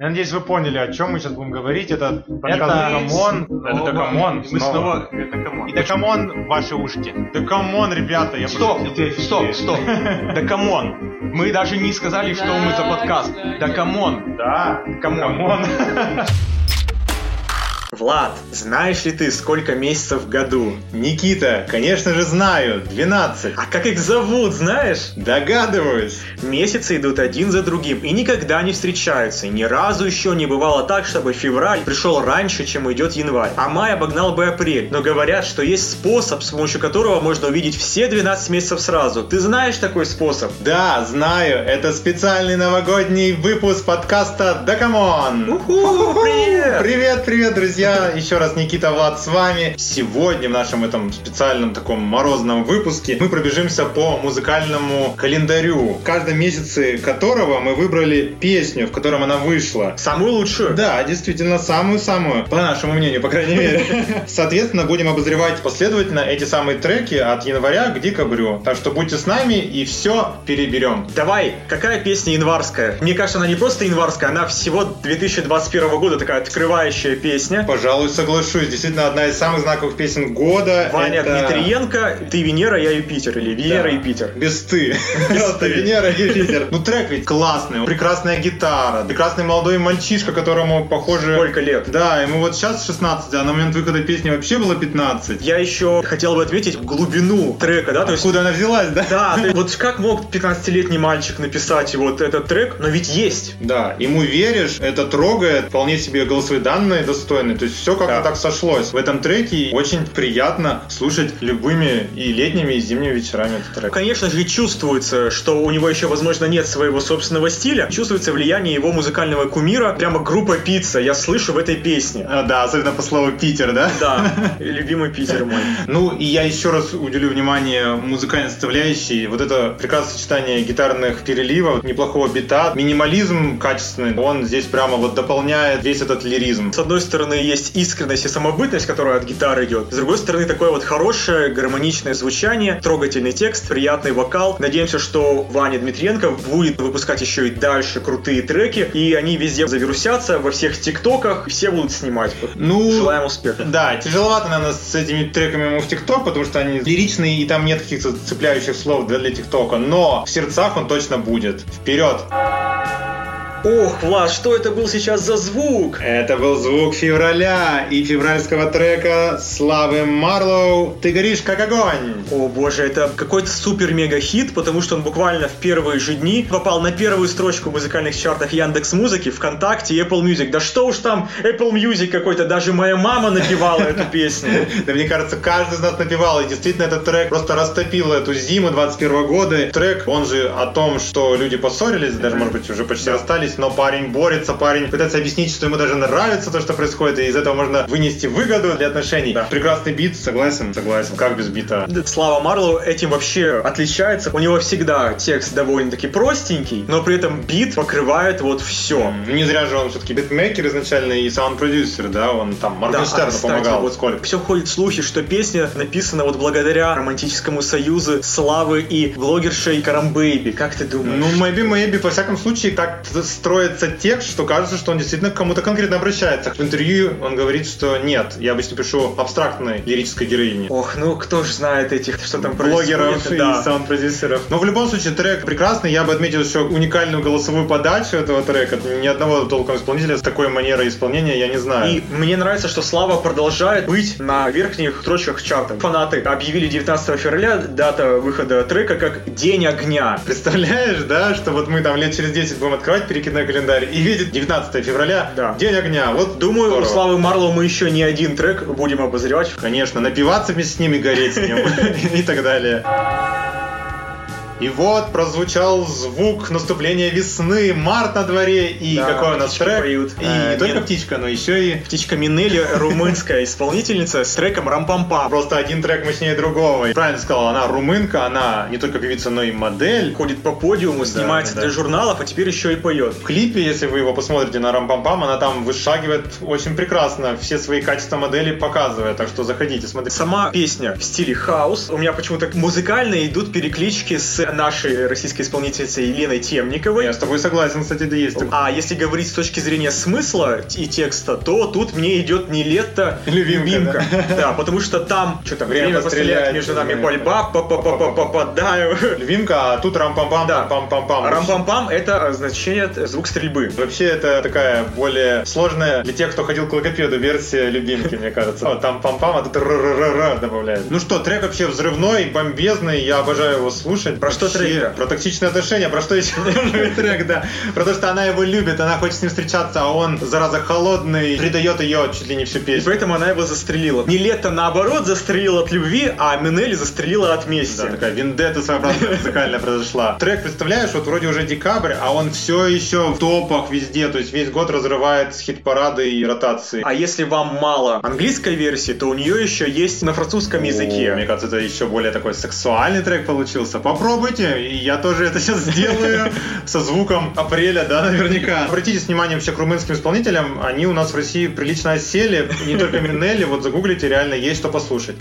Я надеюсь, вы поняли, о чем мы сейчас будем говорить. Это подкаст Это- Come on. Это Да come on. Мы снова... Это come on. И Да come on в ваши ушки. Да come on, ребята, я Стоп, просто- стоп, стоп. Да come on. Мы даже не сказали, что мы за подкаст. Да come on. Да, Come on. come on. Влад, знаешь ли ты, сколько месяцев в году? Никита, конечно же знаю, 12. А как их зовут, знаешь? Догадываюсь. Месяцы идут один за другим и никогда не встречаются. Ни разу еще не бывало так, чтобы февраль пришел раньше, чем идет январь. А май обогнал бы апрель. Но говорят, что есть способ, с помощью которого можно увидеть все 12 месяцев сразу. Ты знаешь такой способ? Да, знаю, это специальный новогодний выпуск подкаста Дакамон. Уху, привет! Привет, привет, друзья! Еще раз Никита Влад с вами. Сегодня в нашем этом специальном таком морозном выпуске мы пробежимся по музыкальному календарю, в каждом месяце которого мы выбрали песню, в котором она вышла. Самую лучшую? Да, действительно, самую-самую, по нашему мнению, по крайней мере. Соответственно, будем обозревать последовательно эти самые треки от января к декабрю. Так что будьте с нами и все переберем. Давай, какая песня январская? Мне кажется, она не просто январская, она всего 2021 года такая открывающая песня. Пожалуй, соглашусь. Действительно, одна из самых знаковых песен года. Ваня это... Дмитриенко, ты Венера, я Юпитер, или Венера, Да. Юпитер. Без ты. Просто Венера и Юпитер. Ну, трек ведь классный. Прекрасная гитара. Прекрасный молодой мальчишка, которому, похоже... Сколько лет? Да, ему вот сейчас 16, а на момент выхода песни вообще было 15. Я еще хотел бы отметить глубину трека, да, то есть... Откуда она взялась, да? Да, вот как мог 15-летний мальчик написать вот этот трек, но ведь есть. Да, ему веришь, это трогает, вполне себе голосовые данные достойные, то есть все как-то Да. так сошлось. В этом треке очень приятно слушать любыми и летними, и зимними вечерами этот трек. Конечно же, чувствуется, что у него еще, возможно, нет своего собственного стиля. Чувствуется влияние его музыкального кумира, прямо группа пицца, я слышу в этой песне. А, да, особенно по слову Питер, да? Да, любимый Питер мой. Ну, и я еще раз уделю внимание музыкальной составляющей. Вот это прекрасное сочетание гитарных переливов, неплохого бита, минимализм качественный, он здесь прямо вот дополняет весь этот лиризм. С одной стороны, есть искренность и самобытность, которая от гитары идет. С другой стороны, такое вот хорошее, гармоничное звучание, трогательный текст, приятный вокал. Надеемся, что Ваня Дмитриенко будет выпускать еще и дальше крутые треки, и они везде завирусятся, во всех тиктоках, все будут снимать. Ну, Желаем успеха. Да, тяжеловато, наверное, с этими треками ему в ТикТок, потому что они лиричные, и там нет каких-то цепляющих слов для, для ТикТока. Но в сердцах он точно будет. Вперед! Ох, Влад, что это был сейчас за звук? Это был звук февраля и февральского трека Славы Марлоу «Ты горишь как огонь». О боже, это какой-то супер-мега хит, потому что он буквально в первые же дни попал на первую строчку музыкальных чартов Яндекс Музыки, ВКонтакте и Apple Music. Да что уж там Apple Music какой-то, даже моя мама напевала эту песню. Да мне кажется, каждый из нас напевал, и действительно этот трек просто растопил эту зиму 21 года. Трек, он же о том, что люди поссорились, даже, может быть, уже почти расстались, но парень борется, парень пытается объяснить, что ему даже нравится то, что происходит, и из этого можно вынести выгоду для отношений. Да. Прекрасный бит, согласен, согласен. Как без бита? Слава Марлоу этим вообще отличается. У него всегда текст довольно-таки простенький, но при этом бит покрывает вот все. Не зря же он все-таки битмейкер изначально и саунд-продюсер, да, он там Да, Моргенштерну а, кстати, помогал. вот сколько. Все ходят слухи, что песня написана вот благодаря романтическому союзу Славы и блогершей Карамбейби. Как ты думаешь? Ну, maybe, maybe, во всяком случае, так строится текст, что кажется, что он действительно к кому-то конкретно обращается. В интервью он говорит, что нет, я обычно пишу абстрактной лирической героине. Ох, ну кто же знает этих, что там блогеров происходит, и да. саунд-продюсеров. Но в любом случае трек прекрасный. Я бы отметил еще уникальную голосовую подачу этого трека. Ни одного толком исполнителя с такой манерой исполнения я не знаю. И мне нравится, что Слава продолжает быть на верхних строчках чартов. Фанаты объявили 19 февраля дата выхода трека как День огня. Представляешь, да, что вот мы там лет через 10 будем открывать перекидной календарь и видеть 19 февраля, Да. День огня. Вот Думаю, у здорово. Славы Марлоу мы еще не один трек будем обозревать. Конечно, напиваться вместе с ними, гореть с ним и так далее. И вот прозвучал звук наступления весны, март на дворе, и Да, какой у нас трек. поют. И Э, не только нет. птичка, но еще и Птичка Минелли, румынская исполнительница с треком Рампампа. просто один трек мощнее другого. И правильно сказал, она румынка, она не только певица, но и модель. Ходит по подиуму, снимается да, для да. журналов, а теперь еще и поет. В клипе, если вы его посмотрите на Rampampam, она там вышагивает очень прекрасно, все свои качества модели показывает, так что заходите, смотрите. Сама песня в стиле хаус. У меня почему-то музыкально идут переклички с нашей российской исполнительницы Еленой Темниковой. Я с тобой согласен, кстати, да есть. А если говорить с точки зрения смысла и текста, то тут мне идет NILETTO, Любимка, Да. потому что там, что там, Время постреляет, постреляет, между нами пальба, попадаю. Любимка, а тут рам-пам-пам, Да. пам-пам-пам. Рам-пам-пам — это значение звук стрельбы. Вообще это такая более сложная для тех, кто ходил к логопеду версия любимки, мне кажется. Там пам-пам, а тут р добавляют. Ну что, трек вообще взрывной, бомбезный, я обожаю его слушать. Про что трек-то? Про токсичные отношения, про что еще трек, да. Про то, что она его любит, она хочет с ним встречаться, а он, зараза, холодный, предает ее чуть ли не всю И песню. поэтому она его застрелила. Не лето, наоборот, застрелила от любви, а Минелли застрелила от мести. Да, такая вендетта своеобразная музыкальная произошла. Трек, представляешь, вот вроде уже декабрь, а он все еще в топах везде, то есть весь год разрывает хит-парады и ротации. А если вам мало английской версии, то у нее еще есть на французском О, Мне языке. кажется, это еще более такой сексуальный трек получился. Попробуйте, и я тоже это сейчас сделаю со звуком апреля, да, наверняка. Обратите внимание вообще к румынским исполнителям, они у нас в России прилично осели, не только Минелли, вот загуглите, реально есть что послушать.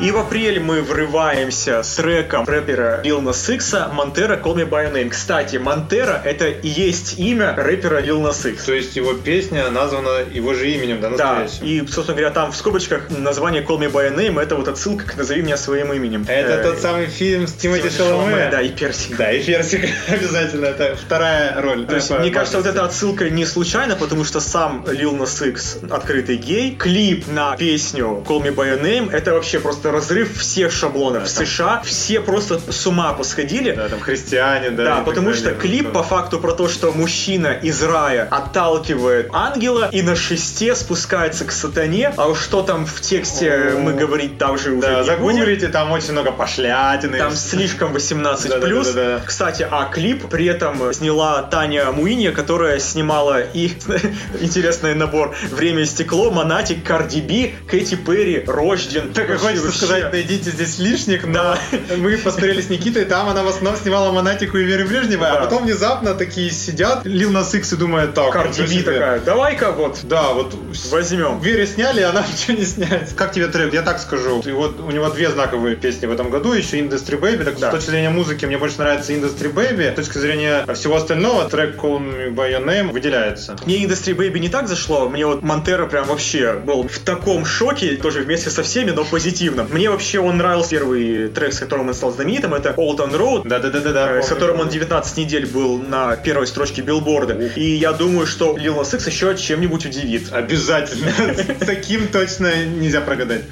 И в апреле мы врываемся с треком рэпера Lil Nas X Монтера Call Me By Your Name. Кстати, Монтера это и есть имя рэпера Lil Nas X. То есть его песня названа его же именем, да, Да, и, собственно говоря, там в скобочках название Call Me By Your Name это вот отсылка к «Назови меня своим именем». Это Э, тот самый фильм с Тимоти Шаломе? Да, и Персик. Да, и Ферсик обязательно, это вторая роль. То есть, мне кажется, вот эта отсылка не случайна, потому что сам Lil Nas X открытый гей. Клип на песню Call Me By Your Name это вообще просто разрыв всех шаблонов. Да, в там- США все просто с ума посходили. Да, там христиане, да. Да, и потому далее. что клип по факту про то, что мужчина из рая отталкивает ангела и на шесте спускается к сатане. А уж что там в тексте О. мы говорить там же уже Да, будем. загуглите, там очень много пошлятины. Там слишком 18 Да-да-да-да-да. плюс. Кстати, а клип при этом сняла Таня Муинья, которая снимала и интересный набор «Время и стекло», «Монатик», «Карди Би», «Кэти Перри», «Рожден». Так Вообще, хочется. Сказать, найдите здесь лишних, но мы посмотрели с Никитой, там она в основном снимала Монатику и Веру Брежнева, Да. а потом внезапно такие сидят, Лил Нас Икс и думает, так, себе». такая, давай-ка вот Да, вот возьмем. Вере сняли, а нам ничего не снять. Как тебе трек? Я так скажу. И вот у него две знаковые песни в этом году, еще Industry Baby. Так Да. с точки зрения музыки мне больше нравится Industry Baby. С точки зрения всего остального, трек Call Me By Your Name выделяется. Мне Industry Baby не так зашло, мне вот Монтера прям вообще был в таком шоке, тоже вместе со всеми, но позитивно. Мне вообще он нравился первый трек, с которым он стал знаменитым, это Old on Road, Да-да-да-да. э, с которым он 19 недель был на первой строчке билборда. И я думаю, что Lil Nas X еще чем-нибудь удивит. Обязательно. Таким точно нельзя прогадать.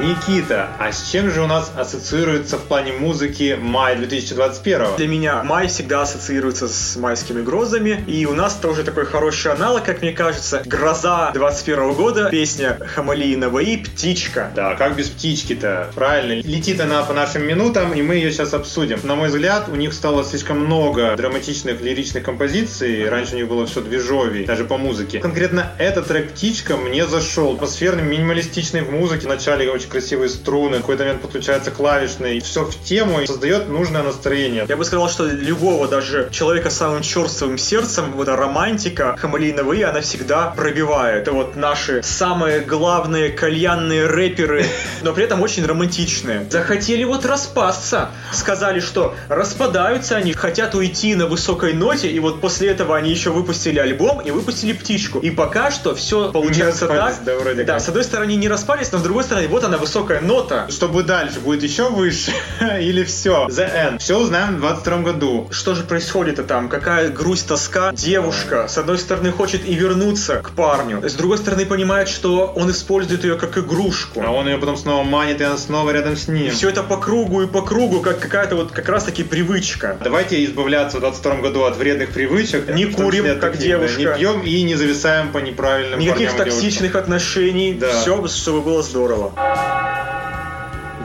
Никита, а с чем же у нас ассоциируется в плане музыки май 2021? Для меня май всегда ассоциируется с майскими грозами, и у нас тоже такой хороший аналог, как мне кажется, «Гроза 21 года», песня Хамалии Наваи «Птичка». Да, как без птички-то? Правильно. Летит она по нашим минутам, и мы ее сейчас обсудим. На мой взгляд, у них стало слишком много драматичных лиричных композиций. Раньше у них было все движовей, даже по музыке. Конкретно этот трек «Птичка» мне зашел. Атмосферный, минималистичный в музыке. Вначале очень красивые струны, в какой-то момент подключается клавишный. Все в тему и создает нужное настроение. Я бы сказал, что любого даже человека с самым черствым сердцем, вот эта романтика Хамалии Наваи, она всегда пробивает. Это вот наши самые главные кальянные рэперы, но при этом очень романтичные. Захотели вот распасться. Сказали, что распадаются они, хотят уйти на высокой ноте, и вот после этого они еще выпустили альбом и выпустили птичку. И пока что все получается так. да, вроде да, как. с одной стороны не распались, но с другой стороны вот она высокая нота. Что будет дальше? Будет еще выше? Или все? The End. Все узнаем в 22 году. Что же происходит-то там? Какая грусть, тоска? Девушка, с одной стороны, хочет и вернуться к парню, с другой стороны, понимает, что он использует ее как игрушку. А он ее потом снова манит, и она снова рядом с ним. И все это по кругу и по кругу, как какая-то вот как раз-таки привычка. Давайте избавляться в 22 году от вредных привычек. Не курим, числе как девушка. Не пьем и не зависаем по неправильным Никаких токсичных отношений, Да. все, чтобы было здорово.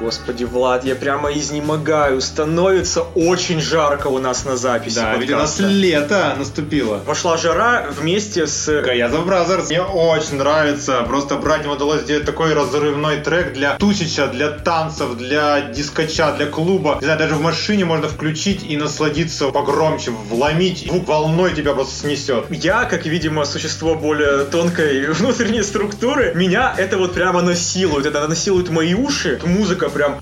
Господи, Влад, я прямо изнемогаю. Становится очень жарко у нас на записи. Да, ведь у нас подкаста. лето наступило. Пошла жара вместе с Gayazov Brothers. Мне очень нравится. Просто братьям удалось сделать такой разрывной трек для тусича, для танцев, для дискоча, для клуба. Не знаю, даже в машине можно включить и насладиться погромче, вломить. Звук волной тебя просто снесет. Я, как, видимо, существо более тонкой внутренней структуры, меня это вот прямо насилует. Это насилует мои уши. Музыка прям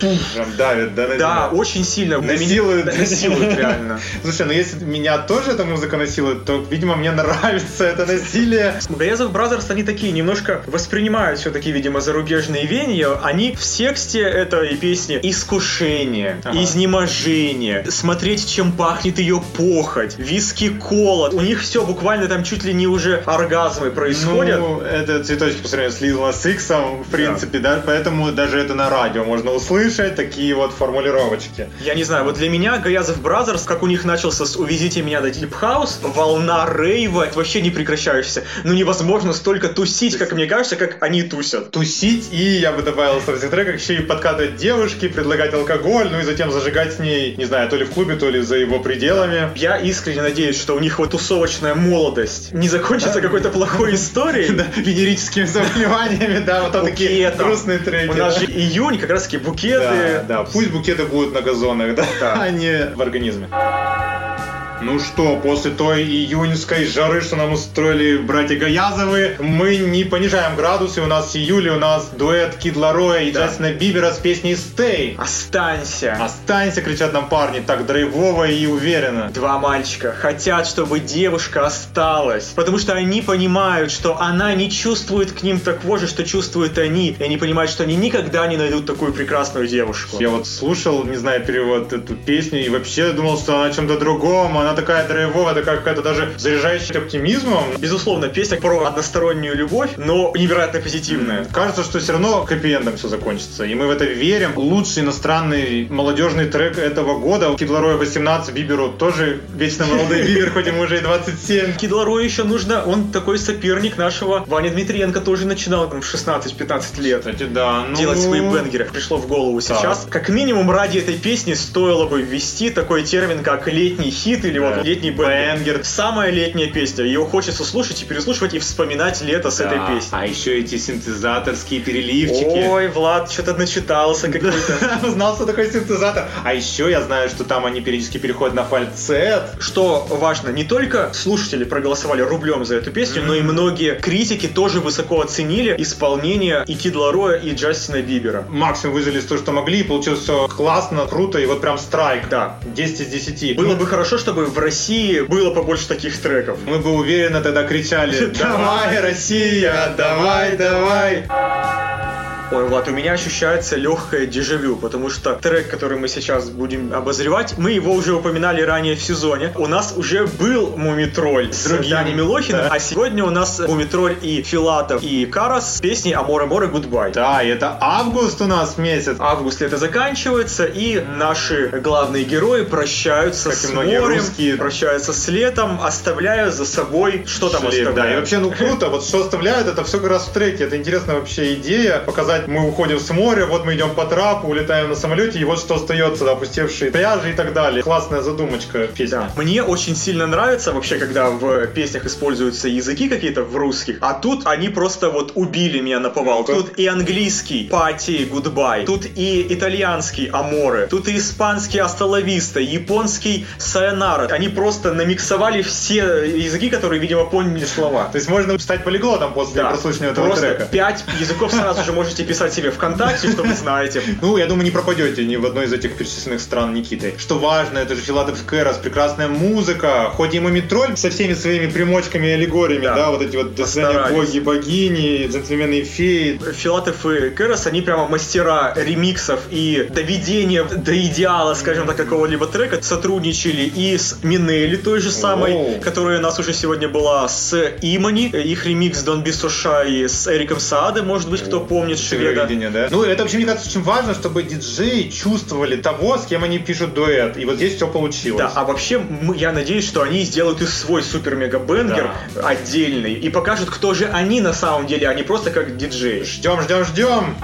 Прям давит, да, на да, тебя. очень сильно. На меня- Насилует. Да, Насилует, реально. Слушай, ну если меня тоже эта музыка насилует, то, видимо, мне нравится это насилие. Гаязов Brothers, они такие немножко воспринимают все-таки, видимо, зарубежные веяния. Они в тексте этой песни искушение, Ага. изнеможение, смотреть, чем пахнет ее похоть, виски кола. У них все буквально там чуть ли не уже оргазмы происходят. Ну, это цветочки по сравнению с Nas X, в принципе, да. поэтому даже это на радио можно услышать, такие вот формулировочки. Я не знаю, вот для меня Гаязов Brothers, как у них начался с «Увезите меня до House», волна рейва, вообще не прекращающаяся. Ну невозможно столько тусить, как мне кажется, как они тусят. Тусить и, я бы добавил в этих треках, еще и подкатывать девушке, предлагать алкоголь, ну и затем зажигать с ней, не знаю, то ли в клубе, то ли за его пределами. Я искренне надеюсь, что у них вот тусовочная молодость не закончится какой-то плохой историей. Да, венерическими заболеваниями, да, вот такие грустные треки. У нас же июнь, как раз таки букеты. Да, да, пусть букеты будут на газонах, да, Да. а не в организме. Ну что, после той июньской жары, что нам устроили братья Гаязовы, мы не понижаем градусы. У нас с июля, у нас дуэт Кид Лароя и Да. Джастина Бибера с песней «Stay». Останься. Останься, кричат нам парни, так драйвово и уверенно. Два мальчика хотят, чтобы девушка осталась, потому что они понимают, что она не чувствует к ним такого же, что чувствуют они, и они понимают, что они никогда не найдут такую прекрасную девушку. Я вот слушал, не знаю, перевод эту песню, и вообще думал, что она о чем-то другом. Она такая драйвовая, такая какая-то даже заряжающая оптимизмом. Безусловно, песня про одностороннюю любовь, но невероятно позитивная. Кажется, что все равно хэппи-эндом все закончится. И мы в это верим. Лучший иностранный молодежный трек этого года. Кид Ларой 18, Биберу тоже вечно молодой Бибер, хоть ему уже и 27. Кидлару еще нужно, он такой соперник нашего Ваня Дмитриенко тоже начинал там, в 16-15 лет. Кстати, да. Ну... делать свои бенгеры. Пришло в голову сейчас. Как минимум ради этой песни стоило бы ввести такой термин, как летний хит или вот Да. летний. Бенгер. Самая летняя песня. Ее хочется слушать и переслушивать и вспоминать лето с этой Да, песней. А еще эти синтезаторские переливчики. Ой, Влад, что-то начитался какой-то. Узнал, что такое синтезатор. А еще я знаю, что там они периодически переходят на фальцет. Что важно, не только слушатели проголосовали рублем за эту песню, но и многие критики тоже высоко оценили исполнение и Кид Лароя, и Джастина Бибера. Максимум выжили то, что могли, и получилось все классно, круто, и вот прям страйк. Да. 10 из 10. Было бы хорошо, чтобы в России было побольше таких треков. Мы бы уверенно тогда кричали «Давай, Россия, давай, давай!» Ой, Влад, у меня ощущается легкое дежавю, потому что трек, который мы сейчас будем обозревать, мы его уже упоминали ранее в сезоне. У нас уже был Мумитроль с Дани Милохиным, да. а сегодня у нас Мумитроль и Филатов и Карас с песней «Аморе море гудбай». Да, это август у нас месяц. Август лето заканчивается, и наши главные герои прощаются Как с морем, русские. прощаются с летом, оставляя за собой что там Шлейф, оставляют. да, и вообще, ну круто, вот что оставляют, это все как раз в треке. Это интересная вообще идея, показать, мы уходим с моря, вот мы идем по трапу, улетаем на самолете, и вот что остается, да, опустевшие пляжи и так далее. Классная задумочка песни. Да. Мне очень сильно нравится вообще, когда в песнях используются языки какие-то в русских, а тут они просто вот убили меня наповал. Тут и английский party goodbye, тут и итальянский amore, тут и испанский hasta la vista, японский さよなら. Они просто намиксовали все языки, которые, видимо, поняли слова. То есть можно стать полиглотом после прослушивания этого просто трека. пять языков сразу же можете писать себе ВКонтакте, что вы знаете. Ну, я думаю, не пропадете ни в одной из этих перечисленных стран Никитой. Что важно, это же Filatov Karas, прекрасная музыка. Хоть и Мумий Тролль со всеми своими примочками и аллегориями, Да. да, вот эти вот Постарались. боги, богини, джентльмены и феи. Filatov и Karas, они прямо мастера ремиксов и доведения до идеала, скажем так, какого-либо трека. Сотрудничали и с Минелли, той же самой, Оу. которая у нас уже сегодня была, с Имани. Их ремикс Дон Бисуша и с Эриком Сааде, может быть, кто помнит шведа. Евровидение, да? Ну, это вообще, мне кажется, очень важно, чтобы диджеи чувствовали того, с кем они пишут дуэт. И вот здесь все получилось. Да, а вообще мы- я надеюсь, что они сделают и свой супер-мега-бенгер отдельный и покажут, кто же они на самом деле, а не просто как диджеи. Ждем, ждем, ждем.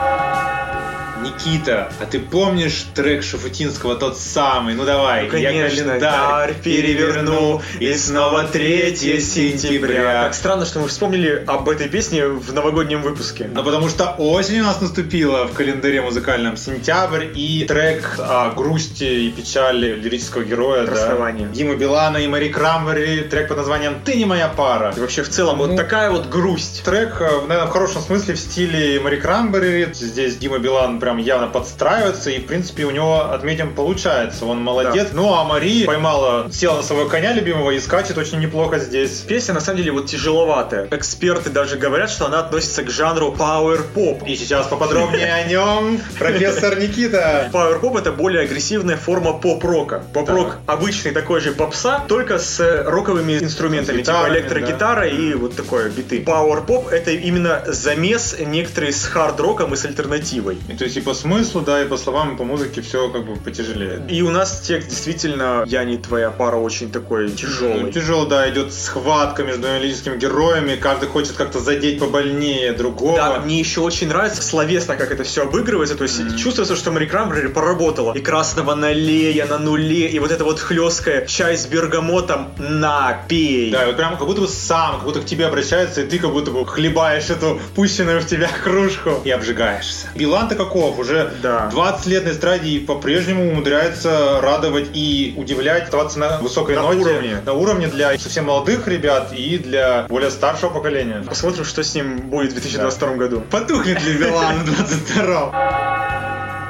Никита, а ты помнишь трек Шафутинского тот самый? Ну давай, Ну, конечно, я календарь переверну, и снова 3 сентября. Как странно, что мы вспомнили об этой песне в новогоднем выпуске. Ну потому что осень у нас наступила в календаре музыкальном сентябрь и трек о грусти и печали лирического героя, да. Расставание. Дима Билана и Мари Крамбери, трек под названием «Ты не моя пара». И вообще в целом вот Ну, такая вот грусть. Трек, э, наверное, в хорошем смысле в стиле Мари Крамбери. Здесь Дима Билан прям там явно подстраивается, и, в принципе, у него, отметим, получается. Он молодец. Ну, а Мари поймала, села на своего коня любимого и скачет очень неплохо здесь. Песня на самом деле вот тяжеловатая. Эксперты даже говорят, что она относится к жанру power pop. И сейчас поподробнее о нем профессор Никита. Power pop это более агрессивная форма поп-рока. Поп-рок обычный такой же попса, только с роковыми инструментами, типа электрогитара и вот такое биты. Power pop это именно замес некоторый с хард-роком и с альтернативой. И то есть и по смыслу, да, и по словам, и по музыке все как бы потяжелее. И у нас текст действительно, я не твоя пара, очень такой тяжелый. Ну, тяжело, да, идет схватка между лирическими героями, каждый хочет как-то задеть побольнее другого. Да, мне еще очень нравится словесно, как это все обыгрывается. То есть чувствуется, что Мари Крамбрери поработала. И красного налея на нуле, и вот это вот хлесткое чай с бергамотом напей. Да, вот прям как будто бы сам, как будто к тебе обращается, и ты как будто бы хлебаешь эту пущенную в тебя кружку и обжигаешься. Билан-то каков? Уже Да. 20 лет на эстраде и по-прежнему умудряется радовать и удивлять, оставаться на высокой На ноте. уровне. На уровне для совсем молодых ребят и для более старшего поколения. Посмотрим, что с ним будет в 2022 году. Потухнет ли Билан в 22-м?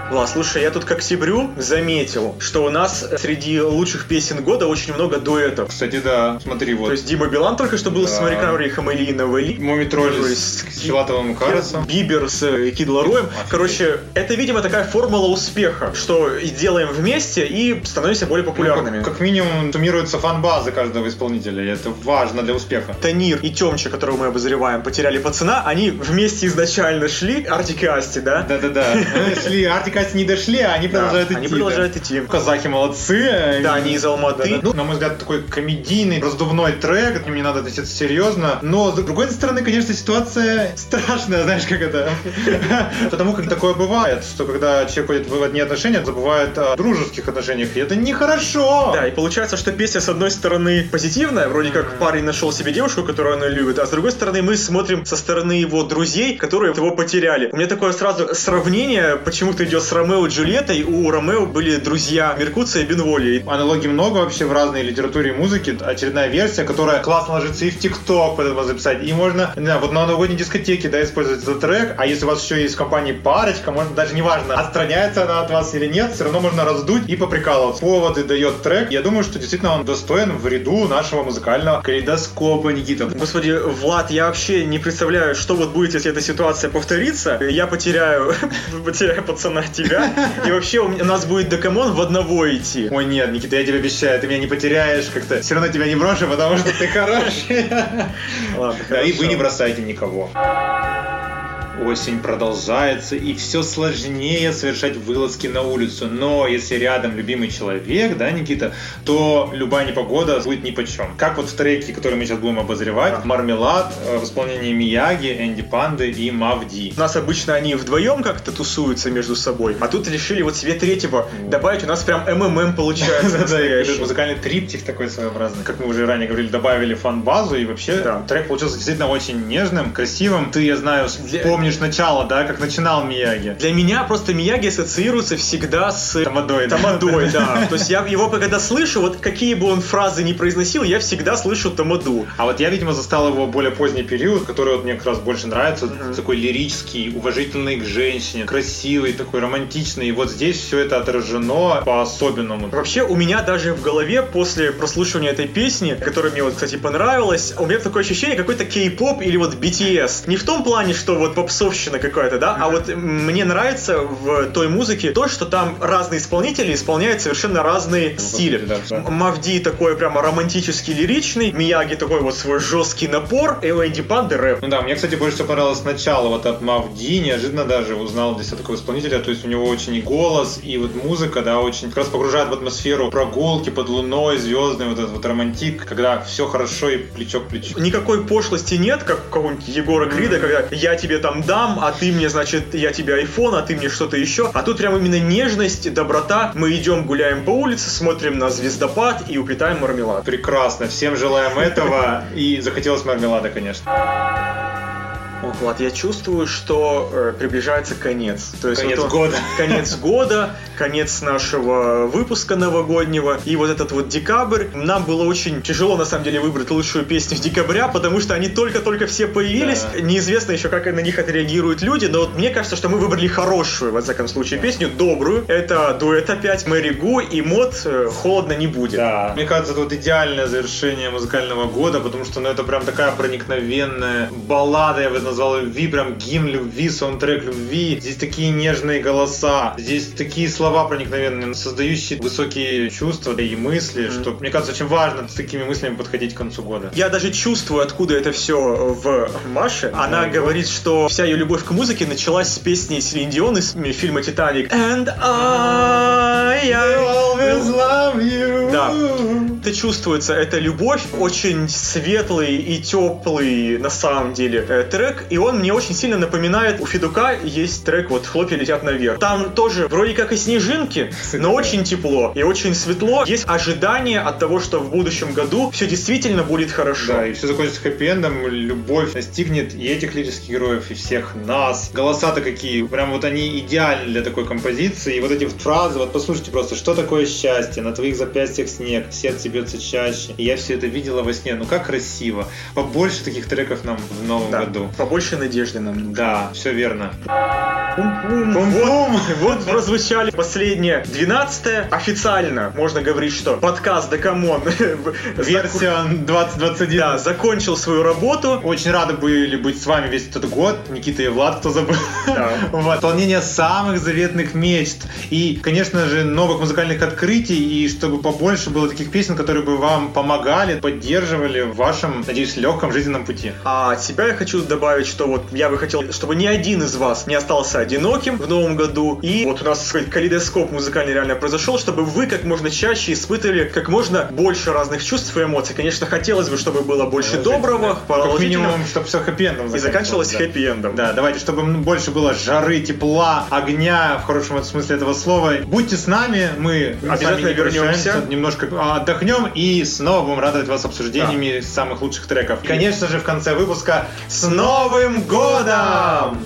Ладно, слушай, я тут к октябрю заметил, что у нас среди лучших песен года очень много дуэтов. Кстати, да, смотри, вот. То есть Дима Билан только что был Да. с Мари Крамбрери и Хамали Навали. Мумитроль с есть Филатовым Карасом. Бибер с э, Кид Лароем. Короче, это, видимо, такая формула успеха, что делаем вместе и становимся более популярными. Ну, как, как минимум суммируется фан-база каждого исполнителя, и это важно для успеха. Танир и Темча, которого мы обозреваем, потеряли пацана, они вместе изначально шли, Артик и Асти, да? Да-да-да. Шли, Артикас не дошли, а они продолжают идти. Они да. продолжают идти. Казахи молодцы. Да, они из Алматы. Да-да. Ну, на мой взгляд, такой комедийный, раздувной трек, к ним не надо относиться серьезно. Но, с другой стороны, конечно, ситуация страшная, знаешь, как это? Потому как такое бывает, что когда человек ходит в одни отношения, забывает о дружеских отношениях, и это нехорошо. Да, и получается, что песня, с одной стороны, позитивная, вроде как парень нашел себе девушку, которую он любит, а с другой стороны, мы смотрим со стороны его друзей, которые его потеряли. У меня такое сразу сравнение почему-то идет с Ромео и Джульеттой. У Ромео были друзья Меркуция и Бенволи. Аналогий много вообще в разной литературе и музыке. Очередная версия, которая классно ложится и в ТикТок под это записать. И можно, не знаю, вот на новогодней дискотеке, да, использовать этот трек. А если у вас еще есть в компании парочка, можно даже неважно, отстраняется она от вас или нет, все равно можно раздуть и поприкалываться. Поводы дает трек. Я думаю, что действительно он достоин в ряду нашего музыкального калейдоскопа, Никита. Господи, Влад, я вообще не представляю, что вот будет, если эта ситуация повторится. Я потеряю, потеряю пацана тебя. И вообще у нас будет декамон в одного идти. Ой, нет, Никита, я тебе обещаю, ты меня не потеряешь как-то. Все равно тебя не брошу, потому что ты хороший. Ладно, Да, и вы хорошо. не бросайте никого. Осень продолжается, и все сложнее совершать вылазки на улицу. Но если рядом любимый человек, да, Никита, то любая непогода будет ни по чем. Как вот в треке, который мы сейчас будем обозревать, «Мармелад» э, в исполнении Мияги, Энди Панды и Мавди. У нас обычно они вдвоем как-то тусуются между собой, а тут решили вот себе третьего добавить, у нас прям МММ получается. Настоящий. этот музыкальный триптих такой своеобразный. Как мы уже ранее говорили, добавили фан-базу, и вообще Да. трек получился действительно очень нежным, красивым. Ты, я знаю, Для- помнишь начало, да, как начинал Мияги. Для меня просто Мияги ассоциируется всегда с Тамадой. Тамадой, да. То есть я его когда слышу, вот какие бы он фразы ни произносил, я всегда слышу Тамаду. А вот я, видимо, застал его более поздний период, который вот мне как раз больше нравится. Такой лирический, уважительный к женщине, красивый, такой романтичный. И вот здесь все это отражено по-особенному. Вообще, у меня даже в голове после прослушивания этой песни, которая мне вот, кстати, понравилась, у меня такое ощущение какой-то кей-поп или вот BTS. Не в том плане, что вот попсовщина какая-то, да, а вот мне нравится в той музыке то, что там разные исполнители исполняют совершенно разные стили. да. М- Мавди такой прямо романтический, лиричный, Мияги такой вот свой жесткий напор, и Энди Панды рэп. Ну да, мне, кстати, больше всего понравилось начало вот от Мавди, неожиданно даже узнал себя такого исполнителя, то есть у него очень и голос, и вот музыка, да, очень как раз погружает в атмосферу прогулки под луной, звездный вот этот вот романтик, когда все хорошо и плечо к плечу. Никакой пошлости нет, как у какого-нибудь Егора Крида, когда я тебе там дам, а ты мне, значит, я тебе айфон, а ты мне что-то еще. А тут прям именно нежность, доброта. Мы идем, гуляем по улице, смотрим на звездопад и уплетаем мармелад. Прекрасно, всем желаем этого, и захотелось мармелада, конечно. Влад, я чувствую, что э, приближается конец. То есть Конец вот он- года. Конец года, конец нашего выпуска новогоднего. И вот этот вот декабрь. Нам было очень тяжело, на самом деле, выбрать лучшую песню декабря, потому что они только-только все появились. Да. Неизвестно еще, как на них отреагируют люди, но вот мне кажется, что мы выбрали хорошую, во всяком случае, песню, добрую. Это дуэт опять Мэри Гу и мод э, «Холодно не будет». Да. Мне кажется, это вот идеальное завершение музыкального года, потому что ну, это прям такая проникновенная баллада, я бы назвал любви, прям гимн любви, саундтрек любви. Здесь такие нежные голоса, здесь такие слова проникновенные, создающие высокие чувства и мысли, что, мне кажется, очень важно с такими мыслями подходить к концу года. Я даже чувствую, откуда это все в Маше. Она говорит, что вся ее любовь к музыке началась с песни Селин Дион из фильма «Титаник». And I, I love you. Да. Это чувствуется, эта любовь, очень светлый и теплый на самом деле э, трек, и он мне очень сильно напоминает, у Федука есть трек вот «Хлопья летят наверх». Там тоже вроде как и снежинки, но очень тепло и очень светло. Есть ожидание от того, что в будущем году все действительно будет хорошо. Да, и все закончится хэппи-эндом, любовь настигнет и этих лирических героев, и всех нас. Голоса-то какие, прям вот они идеальны для такой композиции. И вот эти фразы, вот послушайте просто, что такое счастье, на твоих запястьях снег, сердце бьется чаще. И я все это видела во сне, ну как красиво. Побольше таких треков нам в новом Да, году. побольше надежды нам нужно. Да, все верно. Вот, вот прозвучали последние 12 официально можно говорить, что подкаст Дакамон Версия 2021. да, закончил свою работу. Очень рады были быть с вами весь этот год. Никита и Влад, кто забыл. Да. Вот. Исполнение самых заветных мечт. И, конечно же, новых музыкальных открытий. И чтобы побольше было таких песен, которые бы вам помогали, поддерживали в вашем, надеюсь, легком жизненном пути. А от себя я хочу добавить, что вот я бы хотел, чтобы ни один из вас не остался одиноким в новом году. И вот у нас так сказать, калейдоскоп музыкальный реально произошел, чтобы вы как можно чаще испытывали как можно больше разных чувств и эмоций. Конечно, хотелось бы, чтобы было больше доброго, Как минимум, чтобы все хэппи-эндом и заканчивалось да. хэппи-эндом. Да, давайте, чтобы больше было жары, тепла, огня, в хорошем смысле этого слова. Будьте с нами, мы Обязательно вернемся. немножко а, отдохнем и снова будем радовать вас обсуждениями самых лучших треков. И, конечно же, в конце выпуска с Новым годом!